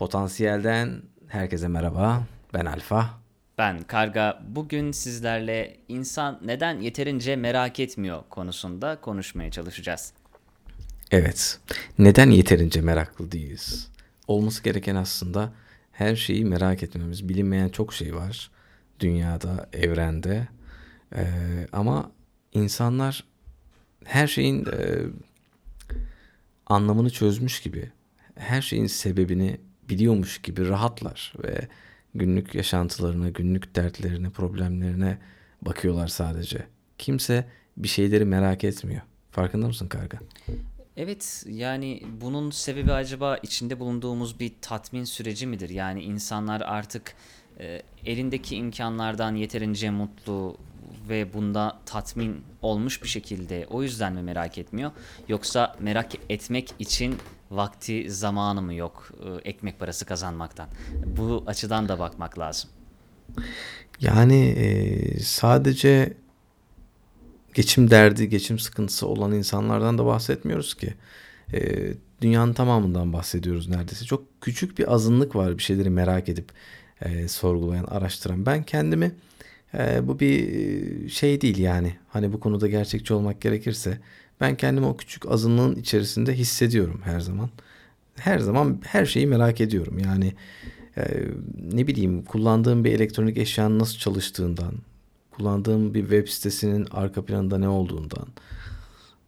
Potansiyelden herkese merhaba. Ben Alfa. Ben Karga. Bugün sizlerle insan neden yeterince merak etmiyor konusunda konuşmaya çalışacağız. Evet. Neden yeterince meraklı değiliz? Olması gereken aslında her şeyi merak etmemiz. Bilinmeyen çok şey var dünyada, evrende. Ee, ama insanlar her şeyin e, anlamını çözmüş gibi, her şeyin sebebini biliyormuş gibi rahatlar ve günlük yaşantılarına, günlük dertlerine, problemlerine bakıyorlar sadece. Kimse bir şeyleri merak etmiyor. Farkında mısın Karga? Evet yani bunun sebebi acaba içinde bulunduğumuz bir tatmin süreci midir? Yani insanlar artık e, elindeki imkanlardan yeterince mutlu ve bunda tatmin olmuş bir şekilde o yüzden mi merak etmiyor? Yoksa merak etmek için vakti zamanı mı yok e, ekmek parası kazanmaktan? Bu açıdan da bakmak lazım. Yani e, sadece geçim derdi, geçim sıkıntısı olan insanlardan da bahsetmiyoruz ki. E, dünyanın tamamından bahsediyoruz neredeyse. Çok küçük bir azınlık var bir şeyleri merak edip sorgulayan, araştıran. Ben kendimi bu bir şey değil yani. Hani bu konuda gerçekçi olmak gerekirse ben kendimi o küçük azınlığın içerisinde hissediyorum her zaman. Her zaman her şeyi merak ediyorum. Yani e, ne bileyim kullandığım bir elektronik eşyanın nasıl çalıştığından, kullandığım bir web sitesinin arka planında ne olduğundan,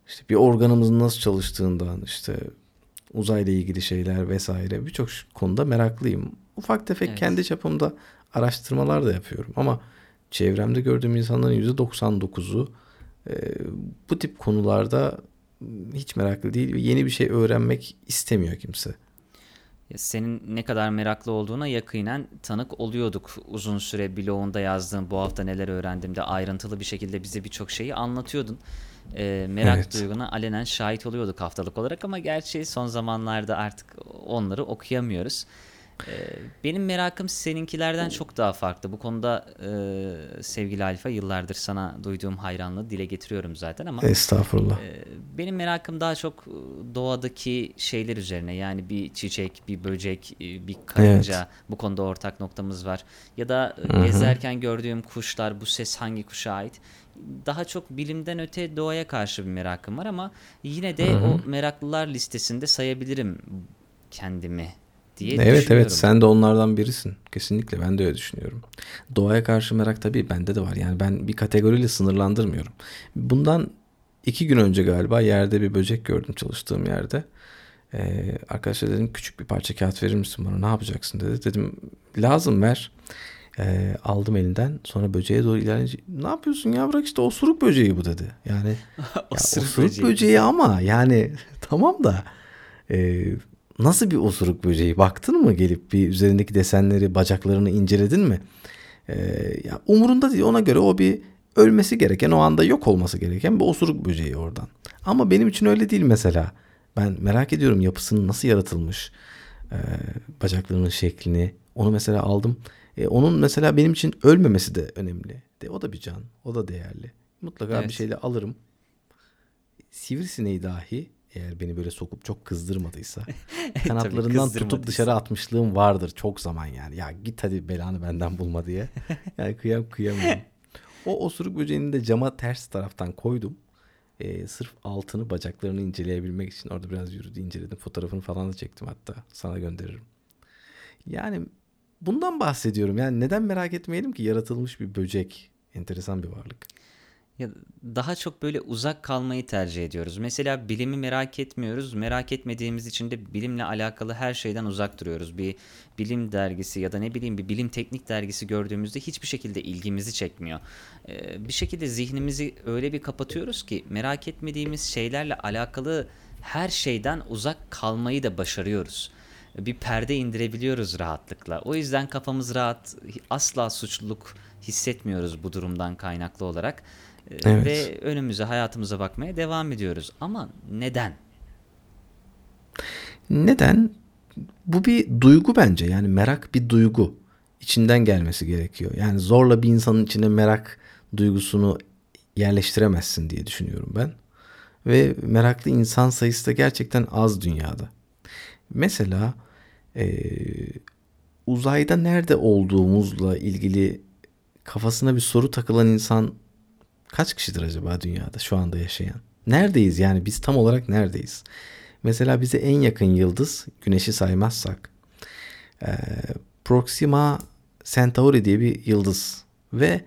işte bir organımızın nasıl çalıştığından, işte uzayla ilgili şeyler vesaire birçok konuda meraklıyım. Ufak tefek evet. kendi çapımda araştırmalar da yapıyorum ama çevremde gördüğüm insanların %99'u e, bu tip konularda hiç meraklı değil ve yeni bir şey öğrenmek istemiyor kimse. Senin ne kadar meraklı olduğuna yakinen tanık oluyorduk. Uzun süre blogunda yazdığın bu hafta neler öğrendimde ayrıntılı bir şekilde bize birçok şeyi anlatıyordun. E, merak evet. duyguna alenen şahit oluyorduk haftalık olarak ama gerçi son zamanlarda artık onları okuyamıyoruz. Ee, benim merakım seninkilerden çok daha farklı. Bu konuda e, sevgili Alfa yıllardır sana duyduğum hayranlığı dile getiriyorum zaten ama. Estağfurullah. E, benim merakım daha çok doğadaki şeyler üzerine. Yani bir çiçek, bir böcek, e, bir karınca. Evet. Bu konuda ortak noktamız var. Ya da Hı-hı. gezerken gördüğüm kuşlar, bu ses hangi kuşa ait? Daha çok bilimden öte doğaya karşı bir merakım var ama yine de Hı-hı. o meraklılar listesinde sayabilirim kendimi diye Evet evet sen de onlardan birisin. Kesinlikle ben de öyle düşünüyorum. Doğaya karşı merak tabii bende de var. Yani ben bir kategoriyle sınırlandırmıyorum. Bundan iki gün önce galiba yerde bir böcek gördüm çalıştığım yerde. Ee, arkadaşlar dedim küçük bir parça kağıt verir misin bana ne yapacaksın dedi. Dedim lazım ver. Ee, aldım elinden sonra böceğe doğru ilerleyince ne yapıyorsun ya bırak işte osuruk böceği bu dedi. Yani osuruk, osuruk böceği. böceği ama yani tamam da e, nasıl bir osuruk böceği baktın mı gelip bir üzerindeki desenleri bacaklarını inceledin mi? Ee, ya umurunda değil ona göre o bir ölmesi gereken o anda yok olması gereken bir osuruk böceği oradan. Ama benim için öyle değil mesela. Ben merak ediyorum yapısının nasıl yaratılmış. Ee, bacaklarının şeklini. Onu mesela aldım. Ee, onun mesela benim için ölmemesi de önemli. De, o da bir can. O da değerli. Mutlaka evet. bir şeyle alırım. Sivrisineği dahi eğer beni böyle sokup çok kızdırmadıysa kanatlarından tutup dışarı atmışlığım vardır çok zaman yani. Ya git hadi belanı benden bulma diye. Yani kıyam kıyamıyorum. O osuruk böceğini de cama ters taraftan koydum. Ee, sırf altını bacaklarını inceleyebilmek için orada biraz yürüdü inceledim. Fotoğrafını falan da çektim hatta. Sana gönderirim. Yani bundan bahsediyorum. Yani neden merak etmeyelim ki yaratılmış bir böcek. Enteresan bir varlık. Ya daha çok böyle uzak kalmayı tercih ediyoruz. Mesela bilimi merak etmiyoruz. Merak etmediğimiz için de bilimle alakalı her şeyden uzak duruyoruz. Bir bilim dergisi ya da ne bileyim bir bilim teknik dergisi gördüğümüzde hiçbir şekilde ilgimizi çekmiyor. Ee, bir şekilde zihnimizi öyle bir kapatıyoruz ki merak etmediğimiz şeylerle alakalı her şeyden uzak kalmayı da başarıyoruz bir perde indirebiliyoruz rahatlıkla. O yüzden kafamız rahat, asla suçluluk hissetmiyoruz bu durumdan kaynaklı olarak. Ee, evet. Ve önümüze hayatımıza bakmaya devam ediyoruz. Ama neden? Neden? Bu bir duygu bence. Yani merak bir duygu. İçinden gelmesi gerekiyor. Yani zorla bir insanın içine merak duygusunu yerleştiremezsin diye düşünüyorum ben. Ve meraklı insan sayısı da gerçekten az dünyada. Mesela e, uzayda nerede olduğumuzla ilgili kafasına bir soru takılan insan kaç kişidir acaba dünyada şu anda yaşayan? Neredeyiz yani biz tam olarak neredeyiz? Mesela bize en yakın yıldız güneşi saymazsak e, Proxima Centauri diye bir yıldız ve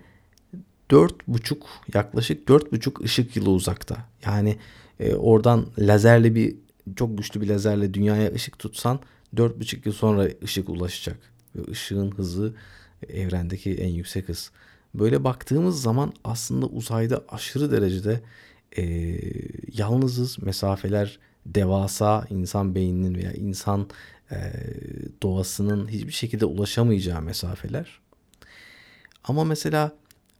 dört buçuk yaklaşık dört buçuk ışık yılı uzakta. Yani e, oradan lazerle bir çok güçlü bir lazerle dünyaya ışık tutsan dört buçuk yıl sonra ışık ulaşacak. Ve ışığın hızı evrendeki en yüksek hız. Böyle baktığımız zaman aslında uzayda aşırı derecede e, yalnızız. Mesafeler devasa insan beyninin veya insan e, doğasının hiçbir şekilde ulaşamayacağı mesafeler. Ama mesela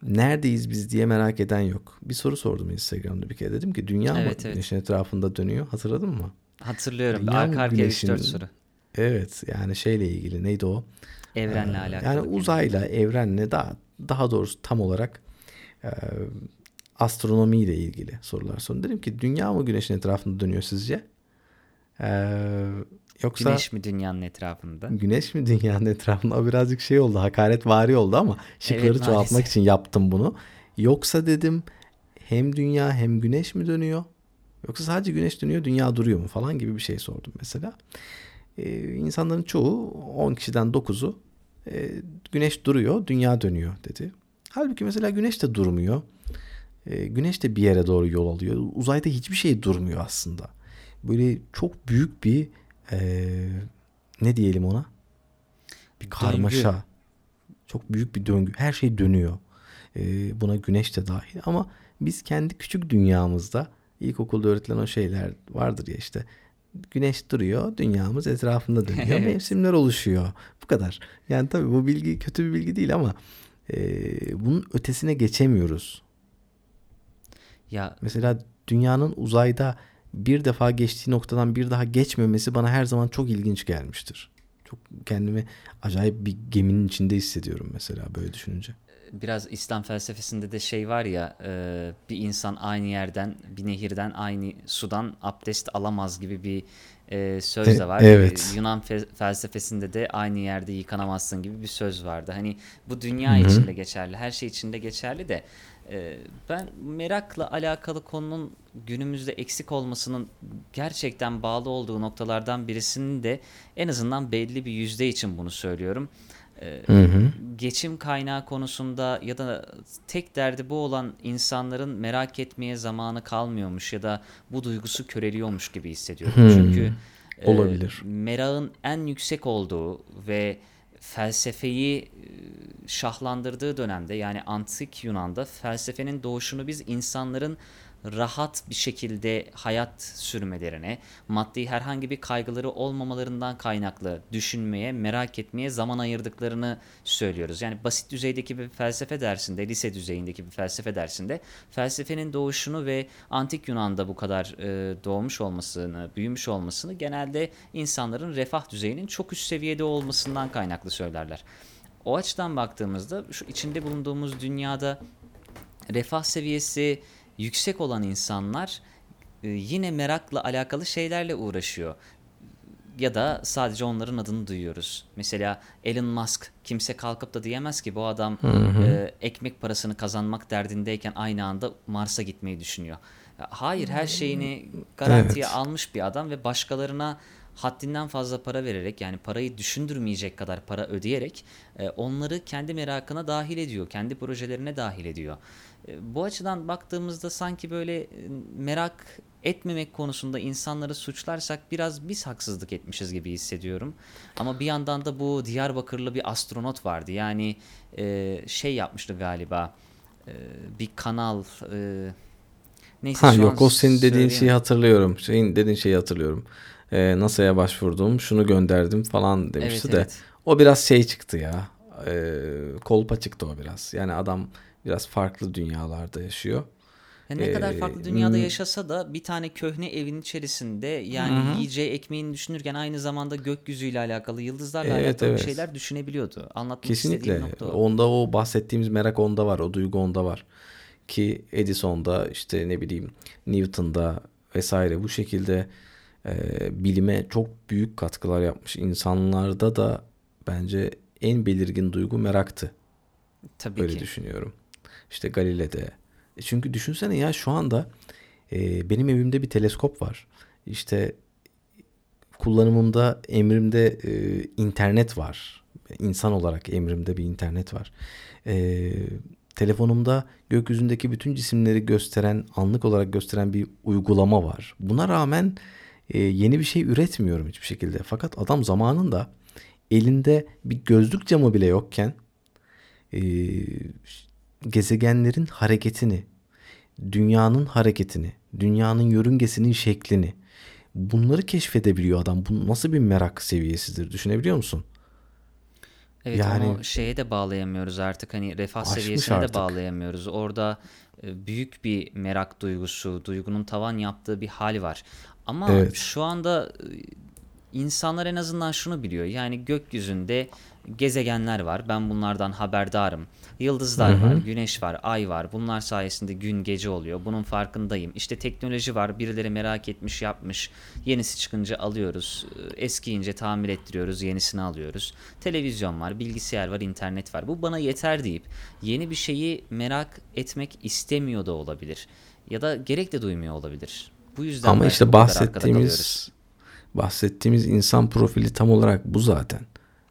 neredeyiz biz diye merak eden yok. Bir soru sordum Instagram'da bir kere. Dedim ki dünya mı Evet, evet. güneşin etrafında dönüyor? Hatırladın mı? Hatırlıyorum. Dünya Arka arkaya güneşin- 3-4 soru. Evet yani şeyle ilgili neydi o? Evrenle Ee, alakalı. Yani uzayla, evrenle daha daha doğrusu tam olarak e, astronomiyle ilgili sorular sordum. Dedim ki dünya mı güneşin etrafında dönüyor sizce? Ee, yoksa Güneş mi dünyanın etrafında? güneş mi dünyanın etrafında? O birazcık şey oldu, hakaretvari oldu ama şıkları Evet, çoğaltmak maalesef. için yaptım bunu. Yoksa dedim hem dünya hem güneş mi dönüyor? Yoksa sadece güneş dönüyor, dünya duruyor mu falan gibi bir şey sordum mesela. Ee, insanların çoğu 10 kişiden 9'u e, güneş duruyor, dünya dönüyor dedi. Halbuki mesela güneş de durmuyor. E, güneş de bir yere doğru yol alıyor. Uzayda hiçbir şey durmuyor aslında. Böyle çok büyük bir e, ne diyelim ona? Bir karmaşa. Çok büyük bir döngü. Her şey dönüyor. E, buna güneş de dahil. Ama biz kendi küçük dünyamızda ilkokulda öğretilen o şeyler vardır ya işte. Güneş duruyor, dünyamız etrafında dönüyor, mevsimler oluşuyor. Bu kadar. Yani tabii bu bilgi kötü bir bilgi değil ama e, bunun ötesine geçemiyoruz. Ya Mesela dünyanın uzayda bir defa geçtiği noktadan bir daha geçmemesi bana her zaman çok ilginç gelmiştir. Çok kendimi acayip bir geminin içinde hissediyorum mesela böyle düşününce. biraz İslam felsefesinde de şey var ya bir insan aynı yerden bir nehirden aynı sudan abdest alamaz gibi bir e, söz de var. evet. E, Yunan fe- felsefesinde de aynı yerde yıkanamazsın gibi bir söz vardı. Hani bu dünya Hı hı. içinde geçerli, her şey içinde geçerli de e, ben merakla alakalı konunun günümüzde eksik olmasının gerçekten bağlı olduğu noktalardan birisinin de en azından belli bir yüzde için bunu söylüyorum. E, Hı hı. geçim kaynağı konusunda ya da tek derdi bu olan insanların merak etmeye zamanı kalmıyormuş ya da bu duygusu köreliyormuş gibi hissediyorum. Hmm, Çünkü e, olabilir. merakın en yüksek olduğu ve felsefeyi e, şahlandırdığı dönemde yani antik Yunan'da felsefenin doğuşunu biz insanların rahat bir şekilde hayat sürmelerine, maddi herhangi bir kaygıları olmamalarından kaynaklı düşünmeye, merak etmeye zaman ayırdıklarını söylüyoruz. Yani basit düzeydeki bir felsefe dersinde, lise düzeyindeki bir felsefe dersinde felsefenin doğuşunu ve antik Yunan'da bu kadar e, doğmuş olmasını, büyümüş olmasını genelde insanların refah düzeyinin çok üst seviyede olmasından kaynaklı söylerler. O açıdan baktığımızda şu içinde bulunduğumuz dünyada refah seviyesi yüksek olan insanlar e, yine merakla alakalı şeylerle uğraşıyor. Ya da sadece onların adını duyuyoruz. Mesela Elon Musk kimse kalkıp da diyemez ki bu adam e, ekmek parasını kazanmak derdindeyken aynı anda Mars'a gitmeyi düşünüyor. Hayır her şeyini garantiye Evet. almış bir adam ve başkalarına haddinden fazla para vererek yani parayı düşündürmeyecek kadar para ödeyerek e, onları kendi merakına dahil ediyor. Kendi projelerine dahil ediyor. E, Bu açıdan baktığımızda sanki böyle e, merak etmemek konusunda insanları suçlarsak biraz biz haksızlık etmişiz gibi hissediyorum. Ama bir yandan da bu Diyarbakırlı bir astronot vardı. Yani e, şey yapmıştı galiba. e, bir kanal e, neyse Ha şu yok o senin dediğin şeyi hatırlıyorum. Şeyin dediğin şeyi hatırlıyorum. Ee, NASA'ya başvurdum, şunu gönderdim falan demişti Evet, de. evet. O biraz şey çıktı ya. Ee, kolpa çıktı o biraz. Yani adam biraz farklı dünyalarda yaşıyor. Ya ne kadar Ee, farklı dünyada yaşasa da bir tane köhne evin içerisinde yani yiyeceği ekmeğini düşünürken aynı zamanda gökyüzüyle alakalı, yıldızlarla Evet, alakalı evet. şeyler düşünebiliyordu. Anlatmak istediğim Kesinlikle. nokta o. Onda o bahsettiğimiz merak onda var. O duygu onda var. Ki Edison'da işte ne bileyim Newton'da vesaire bu şekilde e, bilime çok büyük katkılar yapmış insanlarda da bence en belirgin duygu meraktı. Tabii Öyle ki. düşünüyorum. İşte Galile'de. E çünkü düşünsene ya şu anda e, benim evimde bir teleskop var. İşte kullanımımda emrimde e, internet var. İnsan olarak emrimde bir internet var. E, telefonumda gökyüzündeki bütün cisimleri gösteren, anlık olarak gösteren bir uygulama var. Buna rağmen e, yeni bir şey üretmiyorum hiçbir şekilde. Fakat adam zamanında elinde bir gözlük camı bile yokken e, gezegenlerin hareketini, dünyanın hareketini, dünyanın yörüngesinin şeklini bunları keşfedebiliyor adam. Bu nasıl bir merak seviyesidir düşünebiliyor musun? Evet Yani- onu şeye de bağlayamıyoruz artık hani refah seviyesine de artık. bağlayamıyoruz. Orada e, büyük bir merak duygusu, duygunun tavan yaptığı bir hal var. Ama Evet. şu anda e, insanlar en azından şunu biliyor. Yani gökyüzünde gezegenler var. Ben bunlardan haberdarım. Yıldızlar var, güneş var, ay var. Bunlar sayesinde gün gece oluyor. Bunun farkındayım. İşte teknoloji var. Birileri merak etmiş, yapmış. Yenisi çıkınca alıyoruz. Eskiyince tamir ettiriyoruz, yenisini alıyoruz. Televizyon var, bilgisayar var, internet var. Bu bana yeter deyip yeni bir şeyi merak etmek istemiyor da olabilir. Ya da gerek de duymuyor olabilir. Bu yüzden Ama işte bahsettiğimiz bahsettiğimiz insan profili tam olarak bu zaten.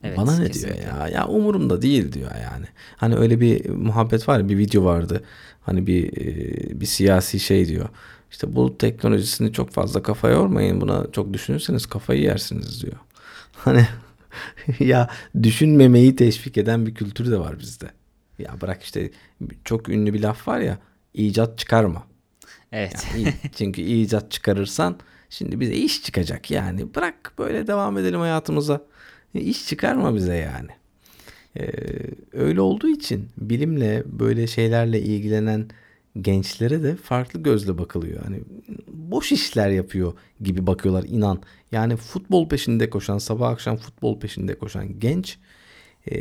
Evet, Bana ne kesinlikle. diyor ya? Ya umurumda değil diyor yani. Hani öyle bir muhabbet var ya bir video vardı. Hani bir e, bir siyasi şey diyor. İşte bu teknolojisini çok fazla kafa yormayın. Buna çok düşünürseniz kafayı yersiniz diyor. Hani ya düşünmemeyi teşvik eden bir kültür de var bizde. Ya bırak işte çok ünlü bir laf var ya icat çıkarma. Evet. Yani çünkü icat çıkarırsan şimdi bize iş çıkacak yani. Bırak böyle devam edelim hayatımıza. E, İş çıkarma bize yani. Ee, öyle olduğu için bilimle böyle şeylerle ilgilenen gençlere de farklı gözle bakılıyor. Hani boş işler yapıyor gibi bakıyorlar inan. Yani futbol peşinde koşan, sabah akşam futbol peşinde koşan genç e,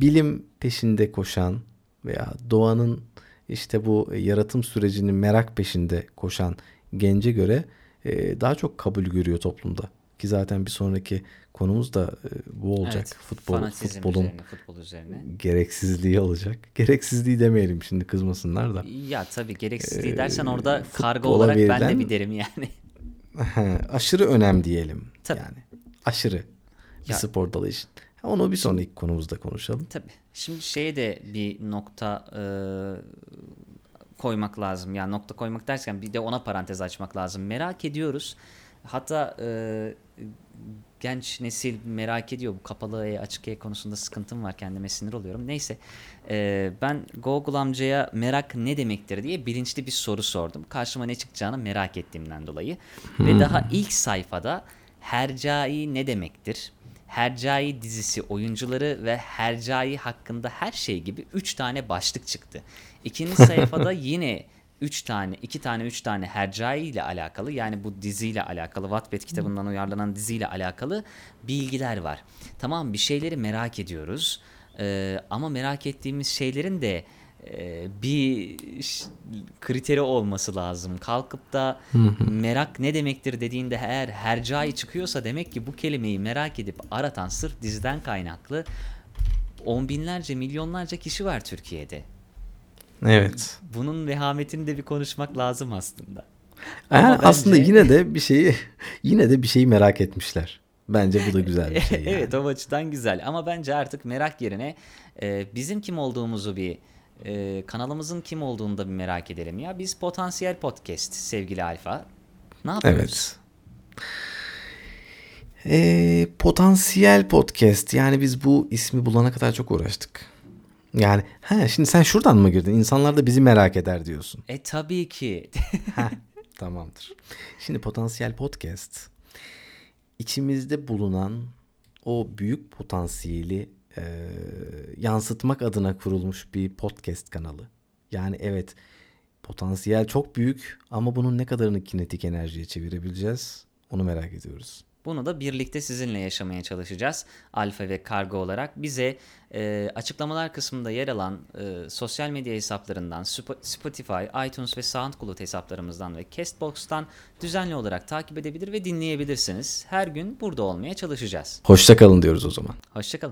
bilim peşinde koşan veya doğanın işte bu yaratım sürecinin merak peşinde koşan gence göre e, daha çok kabul görüyor toplumda. Ki zaten bir sonraki konumuz da e, bu olacak. Evet, Futbol, futbolun üzerine, futbol üzerine. gereksizliği olacak. Gereksizliği demeyelim şimdi kızmasınlar da. Ya tabii gereksizliği dersen orada kargo futbola olarak ben de verilen- bir derim yani. aşırı önem diyelim. Tabii. Yani aşırı bir Ya- spor dalı için. Onu bir sonraki konumuzda konuşalım. Tabii. Şimdi şeye de bir nokta e, koymak lazım. Yani nokta koymak derken bir de ona parantez açmak lazım. Merak ediyoruz. Hatta e, genç nesil merak ediyor. Bu kapalı E açık E konusunda sıkıntım var. Kendime sinir oluyorum. Neyse. E, ben Google amcaya merak ne demektir diye bilinçli bir soru sordum. Karşıma ne çıkacağını merak ettiğimden dolayı. Ve daha ilk sayfada hercai ne demektir? Hercai dizisi oyuncuları ve Hercai hakkında her şey gibi 3 tane başlık çıktı. İkinci sayfada yine 3 tane, 2 tane, 3 tane Hercai ile alakalı yani bu diziyle alakalı Wattpad kitabından uyarlanan diziyle alakalı bilgiler var. Tamam bir şeyleri merak ediyoruz Ee, ama merak ettiğimiz şeylerin de bir ş- kriteri olması lazım. Kalkıp da merak ne demektir dediğinde eğer hercai çıkıyorsa demek ki bu kelimeyi merak edip aratan sırf diziden kaynaklı on binlerce milyonlarca kişi var Türkiye'de. Evet. Bunun vehametini de bir konuşmak lazım aslında. Yani Ama aslında bence- yine de bir şeyi yine de bir şeyi merak etmişler. Bence bu da güzel bir şey. yani. evet o açıdan güzel ama bence artık merak yerine e, bizim kim olduğumuzu bir e, kanalımızın kim olduğunu da bir merak edelim ya. Biz Potansiyel Podcast sevgili Alfa. Ne yapıyoruz? Evet. Ee, potansiyel podcast. Yani biz bu ismi bulana kadar çok uğraştık. Yani ha şimdi sen şuradan mı girdin? İnsanlar da bizi merak eder diyorsun. E tabii ki. Heh, tamamdır. Şimdi potansiyel podcast içimizde bulunan o büyük potansiyeli e, yansıtmak adına kurulmuş bir podcast kanalı. Yani evet potansiyel çok büyük ama bunun ne kadarını kinetik enerjiye çevirebileceğiz onu merak ediyoruz. Bunu da birlikte sizinle yaşamaya çalışacağız. Alfa ve Kargo olarak bize e, açıklamalar kısmında yer alan e, sosyal medya hesaplarından, Spo- Spotify, iTunes ve SoundCloud hesaplarımızdan ve Castbox'tan düzenli olarak takip edebilir ve dinleyebilirsiniz. Her gün burada olmaya çalışacağız. Hoşça kalın diyoruz o zaman. Hoşçakalın.